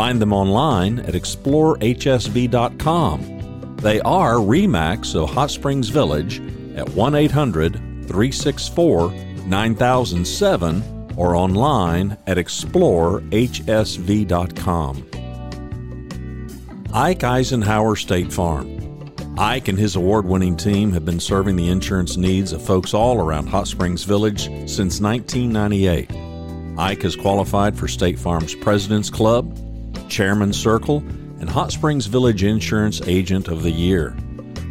Find them online at explorehsv.com. They are REMAX of Hot Springs Village at 1 800 364 9007 or online at explorehsv.com. Ike Eisenhower State Farm. Ike and his award winning team have been serving the insurance needs of folks all around Hot Springs Village since 1998. Ike has qualified for State Farm's President's Club, Chairman Circle, and Hot Springs Village Insurance Agent of the Year.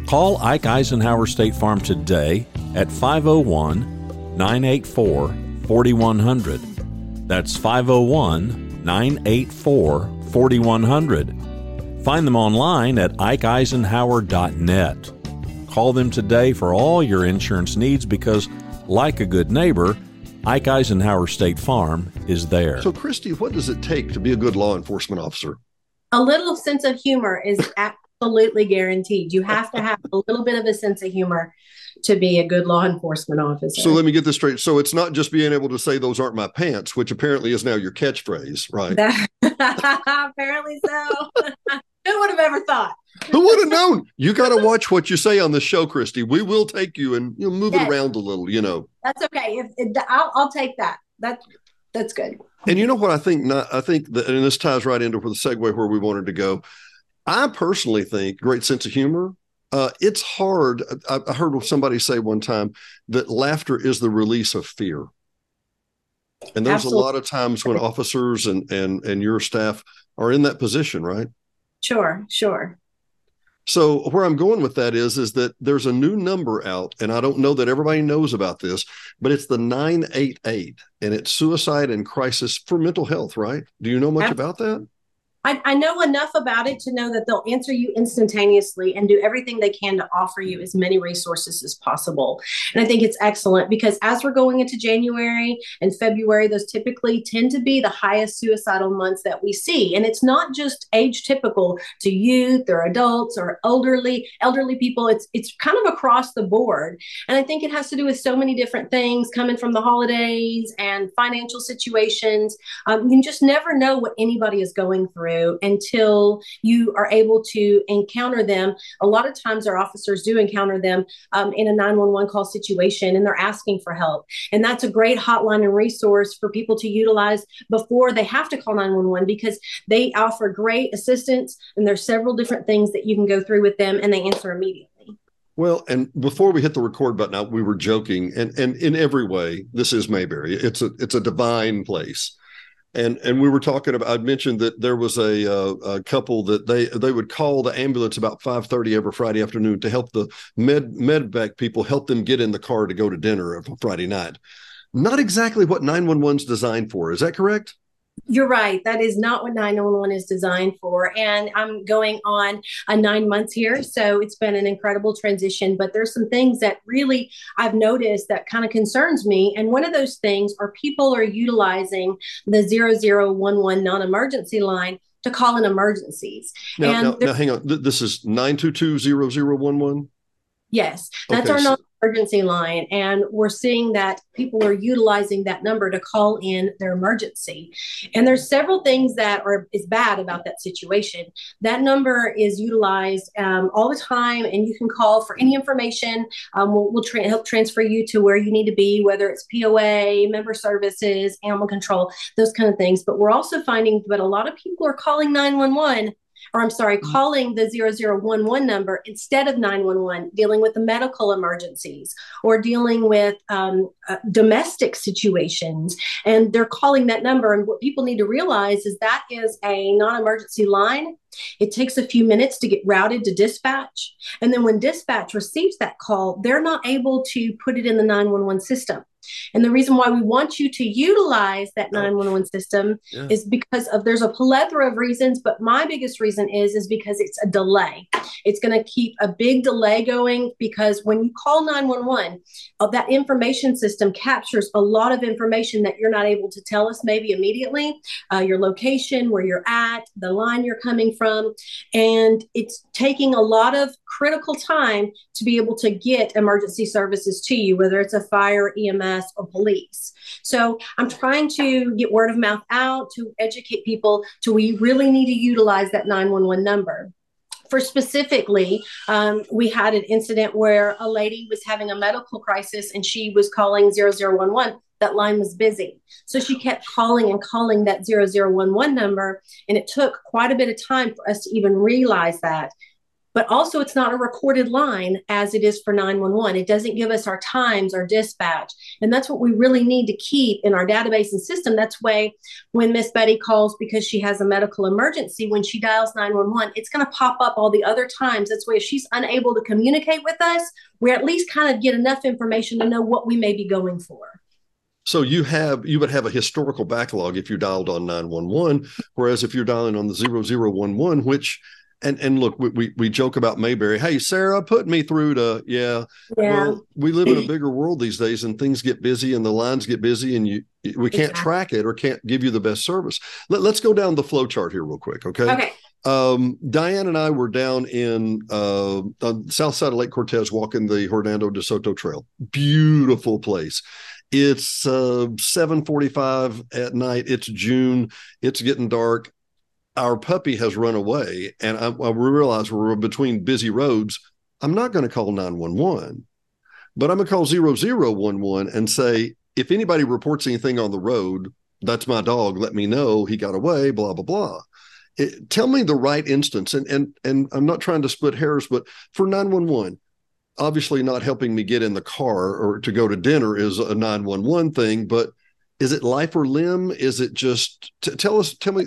Call Ike Eisenhower State Farm today at 501 984 4100. That's 501 984 4100. Find them online at ikeeisenhower.net. Call them today for all your insurance needs because, like a good neighbor, Ike Eisenhower State Farm is there. So, Christy, what does it take to be a good law enforcement officer? A little sense of humor is absolutely guaranteed. You have to have a little bit of a sense of humor to be a good law enforcement officer. So let me get this straight. So it's not just being able to say those aren't my pants, which apparently is now your catchphrase, right? apparently so. Who would have ever thought? Who would have known? You got to watch what you say on the show, Christy. We will take you and you know, move yes. it around a little. You know, that's okay. If, if I'll, I'll take that. That that's good. And you know what I think? Not I think that, and this ties right into the segue where we wanted to go. I personally think great sense of humor. Uh, it's hard. I, I heard somebody say one time that laughter is the release of fear. And there's Absolutely. a lot of times when officers and and and your staff are in that position, right? Sure, sure. So where I'm going with that is is that there's a new number out, and I don't know that everybody knows about this, but it's the 988, and it's suicide and crisis for mental health, right? Do you know much about that? I, I, know enough about it to know that they'll answer you instantaneously and do everything they can to offer you as many resources as possible. And I think it's excellent because as we're going into January and February, those typically tend to be the highest suicidal months that we see. And it's not just age typical to youth or adults or elderly elderly people. It's it's kind of across the board. And I think it has to do with so many different things coming from the holidays and financial situations. Um, you just never know what anybody is going through through until you are able to encounter them. A lot of times, our officers do encounter them um, in a 911 call situation and they're asking for help. And that's a great hotline and resource for people to utilize before they have to call 911 because they offer great assistance and there's several different things that you can go through with them and they answer immediately. Well, and before we hit the record button, we were joking, and and in every way, this is Mayberry. It's a it's a divine place and and we were talking about i'd mentioned that there was a, uh, a couple that they they would call the ambulance about 5.30 every friday afternoon to help the med medvac people help them get in the car to go to dinner on friday night. Not exactly what 911 is designed for is that correct you're right. That is not what 911 is designed for. And I'm going on a nine months here. So it's been an incredible transition. But there's some things that really I've noticed that kind of concerns me. And one of those things are people are utilizing the 0011 non emergency line to call in emergencies. Now, now, now, hang on. This is 922 0011? Yes, that's okay, our non emergency line. And we're seeing that people are utilizing that number to call in their emergency. And there's several things that are is bad about that situation. That number is utilized um, all the time, and you can call for any information. Um, we'll, we'll tra- help transfer you to where you need to be, whether it's POA, member services, animal control, those kind of things. But we're also finding that a lot of people are calling 911 or I'm sorry, mm. calling the 0011 number instead of 911, dealing with the medical emergencies or dealing with um, uh, domestic situations. And they're calling that number. And what people need to realize is that is a non emergency line. It takes a few minutes to get routed to dispatch. And then when dispatch receives that call, they're not able to put it in the 911 system. And the reason why we want you to utilize that 911 system yeah. is because of there's a plethora of reasons, but my biggest reason is is because it's a delay. It's going to keep a big delay going because when you call 911, uh, that information system captures a lot of information that you're not able to tell us maybe immediately, uh, your location, where you're at, the line you're coming from, and it's taking a lot of critical time to be able to get emergency services to you, whether it's a fire, EMS, or police. So I'm trying to get word of mouth out to educate people to we really need to utilize that 911 number for specifically, um, we had an incident where a lady was having a medical crisis and she was calling 0011. That line was busy. So she kept calling and calling that 0011 number. And it took quite a bit of time for us to even realize that but also it's not a recorded line as it is for 911 it doesn't give us our times our dispatch. And that's what we really need to keep in our database and system. That's why when miss betty calls because she has a medical emergency when she dials 911 it's going to pop up all the other times. That's why if she's unable to communicate with us we at least kind of get enough information to know what we may be going for. So you have you would have a historical backlog if you dialed on 911 whereas if you're dialing on the 0011 which and and look, we, we, we joke about Mayberry. Hey, Sarah, put me through to yeah. yeah. Well, we live in a bigger world these days, and things get busy, and the lines get busy, and you we can't exactly. track it or can't give you the best service. Let, us go down the flow chart here real quick, okay? Okay. Um, Diane and I were down in uh, on the south side of Lake Cortez, walking the Hernando de Soto Trail. Beautiful place. It's uh, 7:45 at night. It's June. It's getting dark our puppy has run away and I, I realize we're between busy roads. I'm not going to call 911, but I'm going to call 0011 and say, if anybody reports anything on the road, that's my dog. Let me know he got away, blah, blah, blah. It, tell me the right instance. And, and, and I'm not trying to split hairs, but for 911, obviously not helping me get in the car or to go to dinner is a 911 thing, but is it life or limb? Is it just t- tell us? Tell me,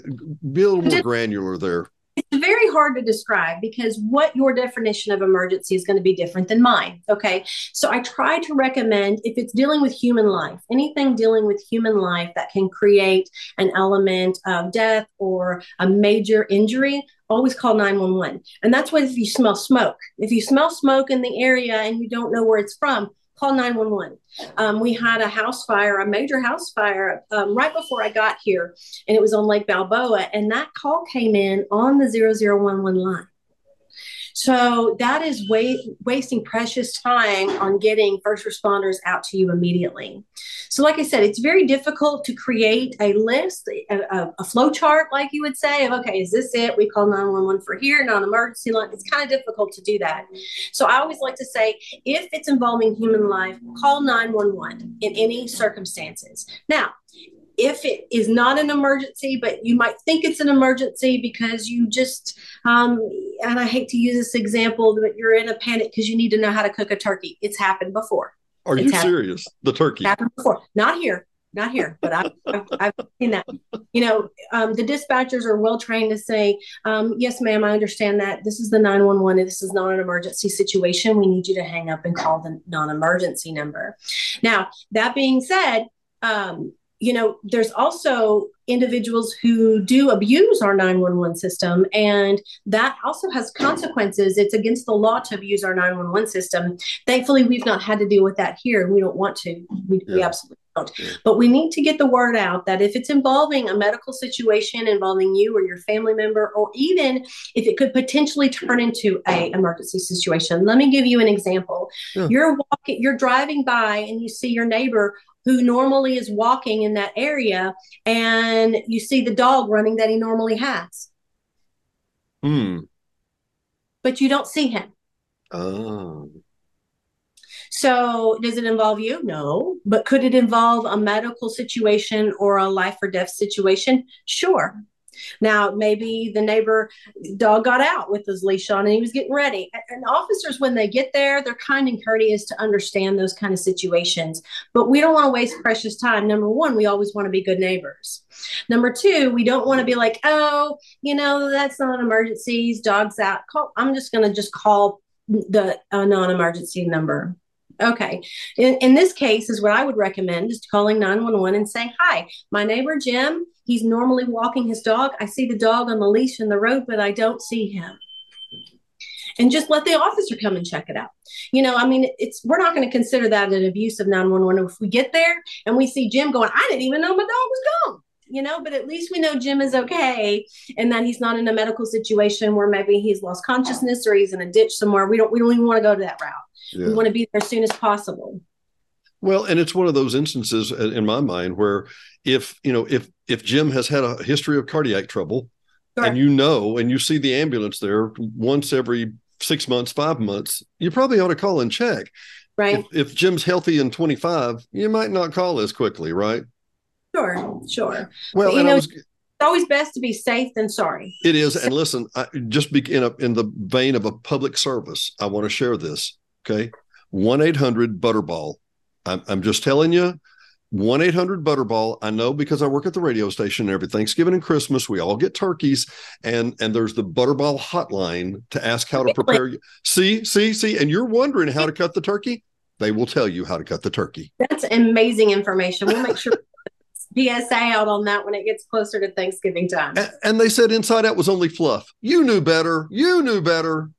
be a little more granular there. It's very hard to describe because what your definition of emergency is going to be different than mine. Okay. So I try to recommend if it's dealing with human life, anything dealing with human life that can create an element of death or a major injury, always call 911. And that's what if you smell smoke. If you smell smoke in the area and you don't know where it's from, call 911. Um, we had a house fire, a major house fire, um, right before I got here, and it was on Lake Balboa. And that call came in on the 0011 line. So that is wa- wasting precious time on getting first responders out to you immediately. So, like I said, it's very difficult to create a list, a, a, a flow chart, like you would say, of okay, is this it? We call 911 for here, non emergency line. It's kind of difficult to do that. So, I always like to say if it's involving human life, call 911 in any circumstances. Now, if it is not an emergency, but you might think it's an emergency because you just, um, and I hate to use this example, but you're in a panic because you need to know how to cook a turkey. It's happened before. Are it's you serious? The turkey happened before. Not here, not here, but I've, I've, I've seen that. You know, um, the dispatchers are well trained to say, um, "Yes, ma'am, I understand that. This is the nine one one. This is not an emergency situation. We need you to hang up and call the non-emergency number." Now, that being said. Um, you know, there's also individuals who do abuse our 911 system, and that also has consequences. It's against the law to abuse our 911 system. Thankfully, we've not had to deal with that here, we don't want to. We, yeah. we absolutely don't. But we need to get the word out that if it's involving a medical situation involving you or your family member, or even if it could potentially turn into a emergency situation. Let me give you an example. Yeah. You're walking, you're driving by, and you see your neighbor who normally is walking in that area and you see the dog running that he normally has. Hmm. But you don't see him. Oh. So, does it involve you? No. But could it involve a medical situation or a life or death situation? Sure. Now, maybe the neighbor dog got out with his leash on and he was getting ready. And officers, when they get there, they're kind and courteous to understand those kind of situations. But we don't want to waste precious time. Number one, we always want to be good neighbors. Number two, we don't want to be like, oh, you know, that's not an emergency. Dog's out. Call, I'm just going to just call the uh, non-emergency number Okay. In, in this case, is what I would recommend is calling 911 and saying, Hi, my neighbor Jim, he's normally walking his dog. I see the dog on the leash in the road, but I don't see him. And just let the officer come and check it out. You know, I mean, it's we're not going to consider that an abuse of 911 if we get there and we see Jim going, I didn't even know my dog was gone you know, but at least we know Jim is okay and that he's not in a medical situation where maybe he's lost consciousness or he's in a ditch somewhere. We don't we don't even want to go to that route. Yeah. We want to be there as soon as possible. Well, and it's one of those instances uh, in my mind where if, you know, if if Jim has had a history of cardiac trouble sure. and you know and you see the ambulance there once every 6 months, 5 months, you probably ought to call and check. Right. If, if Jim's healthy in 25, you might not call as quickly, right? Sure, sure. Well, but, you know, was, it's always best to be safe than sorry. It is, and listen, I, just be in a, in the vein of a public service, I want to share this. Okay, one eight hundred Butterball. I'm, I'm just telling you, one eight hundred Butterball. I know because I work at the radio station. Every Thanksgiving and Christmas, we all get turkeys, and and there's the Butterball hotline to ask how to prepare. You see, see, see, and you're wondering how to cut the turkey. They will tell you how to cut the turkey. That's amazing information. We'll make sure PSA out on that when it gets closer to Thanksgiving time. And, and they said Inside Out was only fluff. You knew better. You knew better.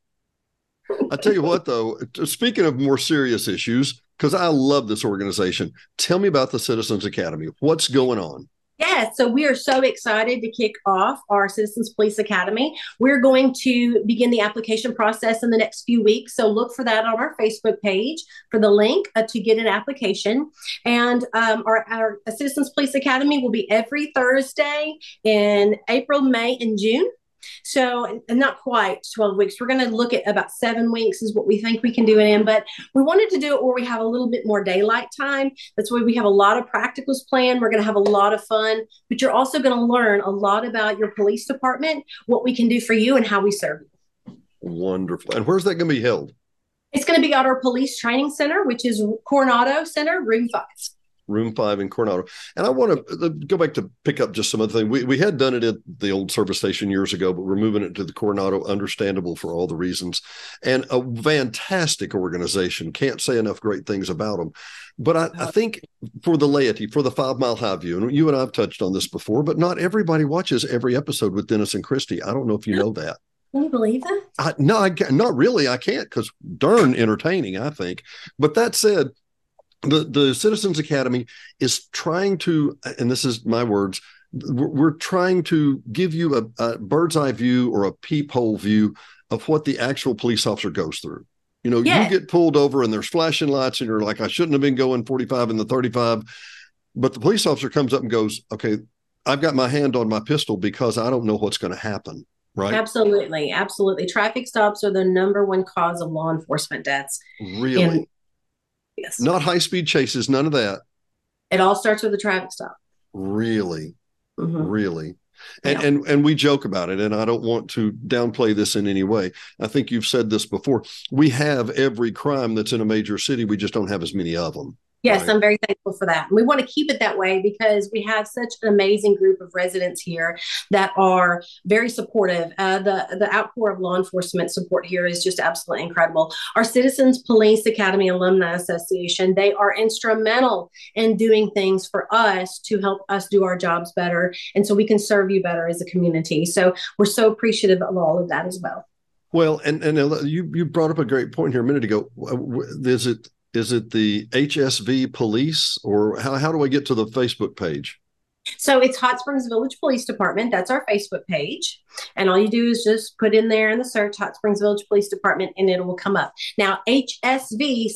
I tell you what, though, speaking of more serious issues, because I love this organization, tell me about the Citizens Academy. What's going on? Yes, so we are so excited to kick off our Citizens Police Academy. We're going to begin the application process in the next few weeks. So look for that on our Facebook page for the link uh, to get an application. And um, our, our Citizens Police Academy will be every Thursday in April, May, and June. So, not quite 12 weeks. We're going to look at about seven weeks, is what we think we can do it in. But we wanted to do it where we have a little bit more daylight time. That's why we have a lot of practicals planned. We're going to have a lot of fun, but you're also going to learn a lot about your police department, what we can do for you, and how we serve you. Wonderful. And where's that going to be held? It's going to be at our police training center, which is Coronado Center, room five room five in Coronado. And I want to uh, go back to pick up just some other thing. We, we had done it at the old service station years ago, but we're moving it to the Coronado, understandable for all the reasons. And a fantastic organization. Can't say enough great things about them. But I, I think for the laity, for the five mile high view, and you and I've touched on this before, but not everybody watches every episode with Dennis and Christy. I don't know if you know that. Can you believe that? I, no, I, not really. I can't because darn entertaining, I think. But that said, the the Citizens Academy is trying to, and this is my words, we're trying to give you a, a bird's eye view or a peephole view of what the actual police officer goes through. You know, yeah. you get pulled over and there's flashing lights, and you're like, I shouldn't have been going 45 in the 35. But the police officer comes up and goes, Okay, I've got my hand on my pistol because I don't know what's going to happen. Right. Absolutely. Absolutely. Traffic stops are the number one cause of law enforcement deaths. Really? In, Yes. Not high speed chases, none of that. It all starts with a traffic stop. Really? Mm-hmm. Really? And, yeah. and and we joke about it, and I don't want to downplay this in any way. I think you've said this before. We have every crime that's in a major city. We just don't have as many of them. Yes, right. I'm very thankful for that. We want to keep it that way because we have such an amazing group of residents here that are very supportive. Uh, the the outpour of law enforcement support here is just absolutely incredible. Our Citizens Police Academy Alumni Association they are instrumental in doing things for us to help us do our jobs better, and so we can serve you better as a community. So we're so appreciative of all of that as well. Well, and and you you brought up a great point here a minute ago. Is it is it the HSV police or how, how do I get to the Facebook page? So it's Hot Springs Village Police Department. That's our Facebook page. And all you do is just put in there in the search Hot Springs Village Police Department and it will come up. Now, HSV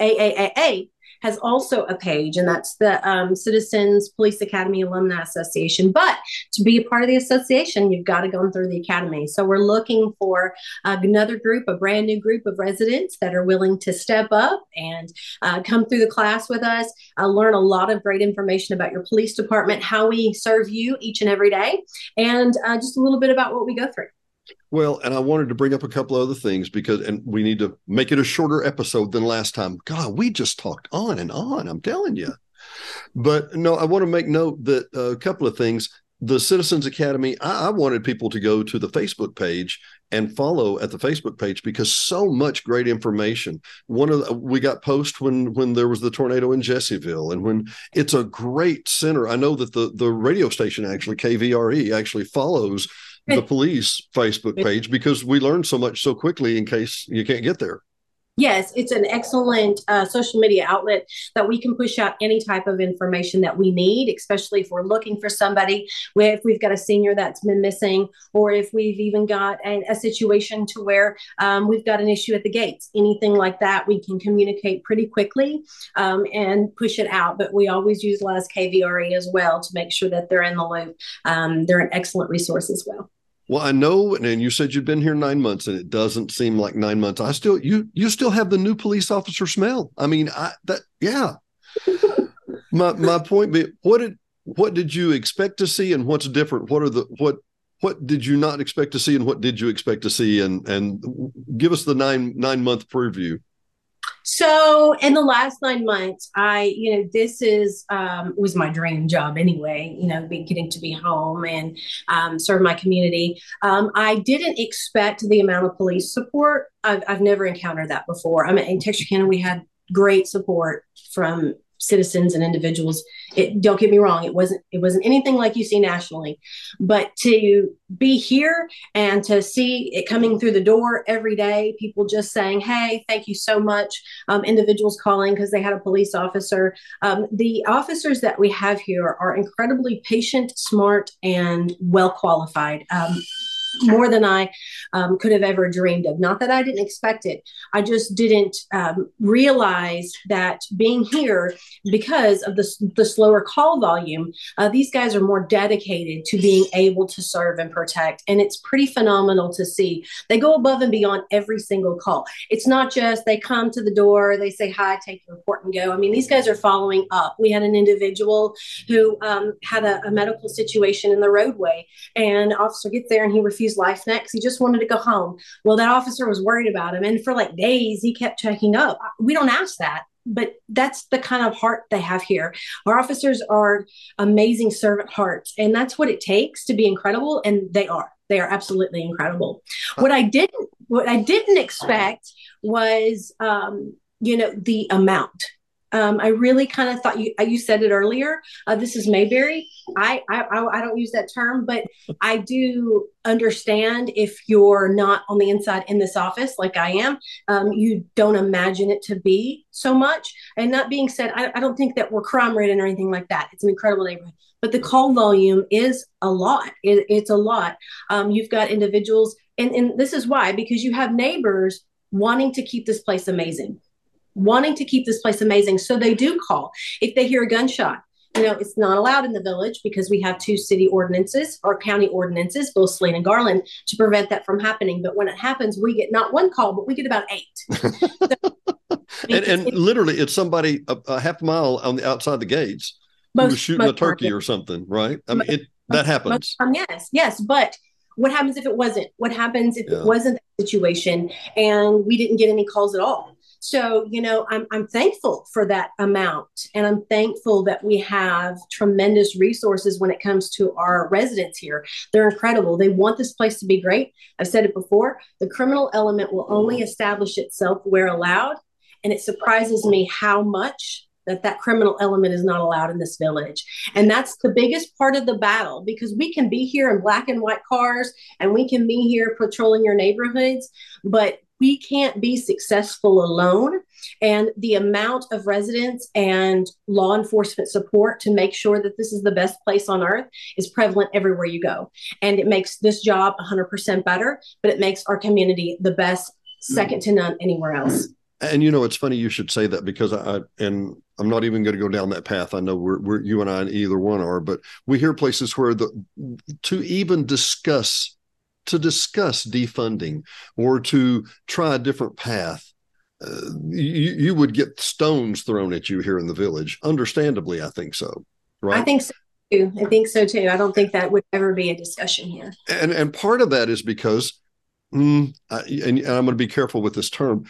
CPAAA has also a page, and that's the um, Citizens Police Academy Alumni Association. But to be a part of the association, you've got to go through the academy. So we're looking for another group, a brand new group of residents that are willing to step up and uh, come through the class with us, uh, learn a lot of great information about your police department, how we serve you each and every day, and uh, just a little bit about what we go through. Well, and I wanted to bring up a couple of other things because, and we need to make it a shorter episode than last time. God, we just talked on and on. I'm telling you. But no, I want to make note that uh, a couple of things. The Citizens Academy, I, I wanted people to go to the Facebook page and follow at the Facebook page because so much great information. One of the, we got post when when there was the tornado in Jessieville, and when it's a great center. I know that the the radio station actually KVRE actually follows the police Facebook page because we learn so much so quickly in case you can't get there. Yes, it's an excellent uh, social media outlet that we can push out any type of information that we need, especially if we're looking for somebody, if we've got a senior that's been missing, or if we've even got a, a situation to where um, we've got an issue at the gates, anything like that, we can communicate pretty quickly um, and push it out. But we always utilize KVRE as well to make sure that they're in the loop. Um, they're an excellent resource as well. Well, I know, and you said you've been here nine months, and it doesn't seem like nine months. I still, you, you still have the new police officer smell. I mean, I that, yeah. my my point being, what did what did you expect to see, and what's different? What are the what what did you not expect to see, and what did you expect to see? And and give us the nine nine month preview. So in the last nine months, I, you know, this is um, was my dream job anyway. You know, be, getting to be home and um, serve my community. Um, I didn't expect the amount of police support. I've, I've never encountered that before. I mean, in Texarkana, we had great support from citizens and individuals. It, don't get me wrong; it wasn't it wasn't anything like you see nationally, but to be here and to see it coming through the door every day, people just saying, "Hey, thank you so much." Um, individuals calling because they had a police officer. Um, the officers that we have here are incredibly patient, smart, and well qualified. Um, more than I um, could have ever dreamed of. Not that I didn't expect it, I just didn't um, realize that being here, because of the, the slower call volume, uh, these guys are more dedicated to being able to serve and protect. And it's pretty phenomenal to see. They go above and beyond every single call. It's not just they come to the door, they say hi, take your report, and go. I mean, these guys are following up. We had an individual who um, had a, a medical situation in the roadway, and officer gets there and he refuses refuse LifeNet. He just wanted to go home. Well, that officer was worried about him. And for like days, he kept checking up. We don't ask that but that's the kind of heart they have here. Our officers are amazing servant hearts, and that's what it takes to be incredible. And they are. They are absolutely incredible. What I didn't, what I didn't expect was, um, you know, the amount. Um, I really kind of thought you you said it earlier. Uh, this is Mayberry. I, I I don't use that term, but I do understand if you're not on the inside in this office like I am. Um, you don't imagine it to be so much. And that being said, I, I don't think that we're crime ridden or anything like that. It's an incredible neighborhood, but the call volume is a lot. It, it's a lot. Um, you've got individuals, and and this is why because you have neighbors wanting to keep this place amazing wanting to keep this place amazing. So they do call. If they hear a gunshot, you know, it's not allowed in the village because we have two city ordinances or county ordinances, both Saline and Garland, to prevent that from happening. But when it happens, we get not one call, but we get about eight. so, and, and literally, it's somebody a, a, half mile on the outside the gates most, who was shooting a turkey market. or something, right? I mean, it, that happens. Um, yes, yes, but what happens if it wasn't? What happens if yeah. it wasn't that situation and we didn't get any calls at all? So, you know, I'm, I'm thankful for that amount. And I'm thankful that we have tremendous resources when it comes to our residents here. They're incredible. They want this place to be great. I've said it before the criminal element will only establish itself where allowed. And it surprises me how much that that criminal element is not allowed in this village and that's the biggest part of the battle because we can be here in black and white cars and we can be here patrolling your neighborhoods but we can't be successful alone. And the amount of residents and law enforcement support to make sure that this is the best place on earth is prevalent everywhere you go. And it makes this job 100% better, but it makes our community the best, second to none anywhere else. And you know, it's funny you should say that because I and I'm not even going to go down that path. I know we're, we're you and I and either one are, but we hear places where the to even discuss to discuss defunding or to try a different path. Uh, you, you would get stones thrown at you here in the village. Understandably, I think so. Right. I think so too. I think so too. I don't think that would ever be a discussion here. And and part of that is because, mm, I, and, and I'm going to be careful with this term.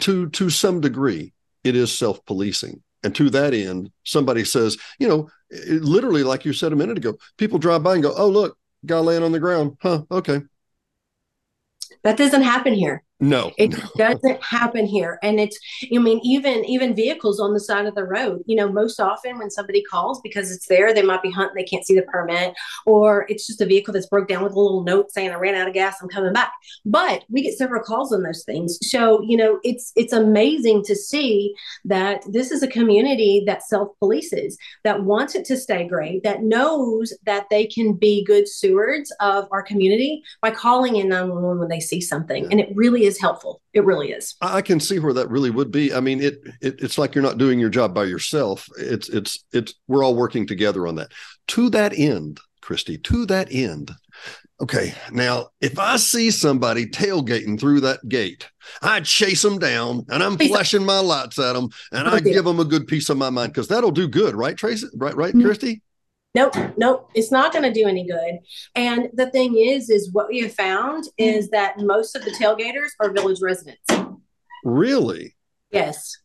To to some degree, it is self policing. And to that end, somebody says, you know, literally, like you said a minute ago, people drive by and go, oh, look, guy laying on the ground. Huh, okay. That doesn't happen here. No, it no. doesn't happen here. And it's, I mean, even even vehicles on the side of the road. You know, most often when somebody calls because it's there, they might be hunting, they can't see the permit, or it's just a vehicle that's broke down with a little note saying I ran out of gas, I'm coming back. But we get several calls on those things. So you know, it's it's amazing to see that this is a community that self polices, that wants it to stay great, that knows that they can be good stewards of our community by calling in 911 when they see something, yeah. and it really is helpful. It really is. I can see where that really would be. I mean, it, it it's like you're not doing your job by yourself. It's it's it's we're all working together on that. To that end, Christy, to that end. Okay, now if I see somebody tailgating through that gate, I chase them down and I'm flashing my lights at them and I give them a good piece of my mind because that'll do good, right, Tracy? Right, right, mm-hmm. Christy? Nope, nope, it's not going to do any good. And the thing is, is what we have found is that most of the tailgaters are village residents. Really? Yes.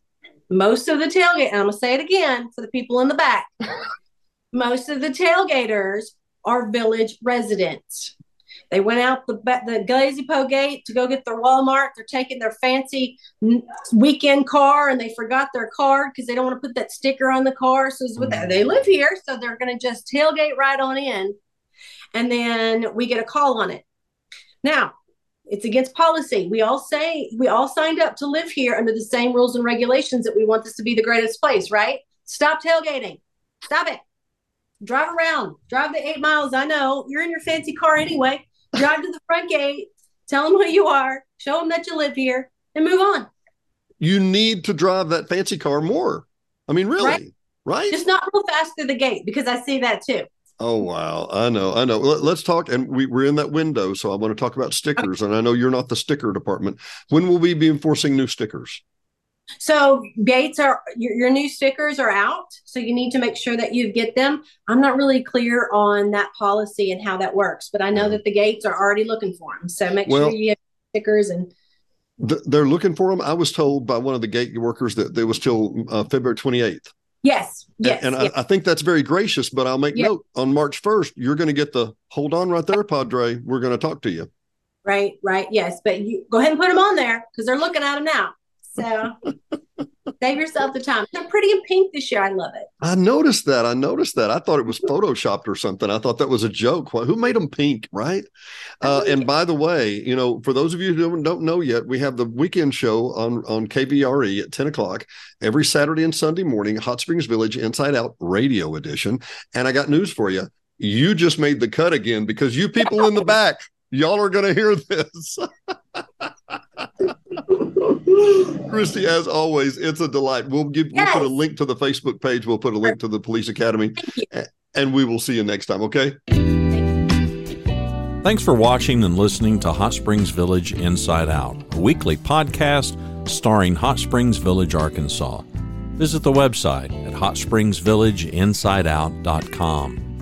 Most of the tailgate, I'm going to say it again for the people in the back. most of the tailgaters are village residents. They went out the the Glazypeau gate to go get their Walmart. They're taking their fancy weekend car, and they forgot their card because they don't want to put that sticker on the car. So with that, they live here, so they're going to just tailgate right on in, and then we get a call on it. Now, it's against policy. We all say we all signed up to live here under the same rules and regulations that we want this to be the greatest place, right? Stop tailgating. Stop it. Drive around. Drive the eight miles. I know you're in your fancy car anyway drive to the front gate, tell them who you are, show them that you live here, and move on. You need to drive that fancy car more. I mean, really, right? right? Just not real fast through the gate because I see that too. Oh wow, I know, I know. Let's talk, and we, we're in that window, so I want to talk about stickers. Okay. And I know you're not the sticker department. When will we be enforcing new stickers? So gates are your, your, new stickers are out. So you need to make sure that you get them. I'm not really clear on that policy and how that works, but I know that the gates are already looking for them. So make well, sure you have stickers and. they're looking for them. I was told by one of the gate workers that it was till uh, February 28th. Yes. Yes. And, and yes. I, I, think that's very gracious, but I'll make yes. note on March 1st, you're going to get the hold on right there, Padre. We're going to talk to you. Right. Right. Yes. But you go ahead and put them on there because they're looking at them now. So save yourself the time. They're pretty in pink this year. I love it. I noticed that. I noticed that. I thought it was photoshopped or something. I thought that was a joke. Who made them pink, right? Uh, and by the way, you know, for those of you who don't know yet, we have the weekend show on on KVRE at ten o'clock every Saturday and Sunday morning. Hot Springs Village Inside Out Radio Edition. And I got news for you. You just made the cut again because you people in the back, y'all are going to hear this. Christy, as always, it's a delight. We'll give yes. we'll put a link to the Facebook page. We'll put a link to the police academy, and we will see you next time. Okay. Thanks for watching and listening to Hot Springs Village Inside Out, a weekly podcast starring Hot Springs Village, Arkansas. Visit the website at hotspringsvillageinsideout.com.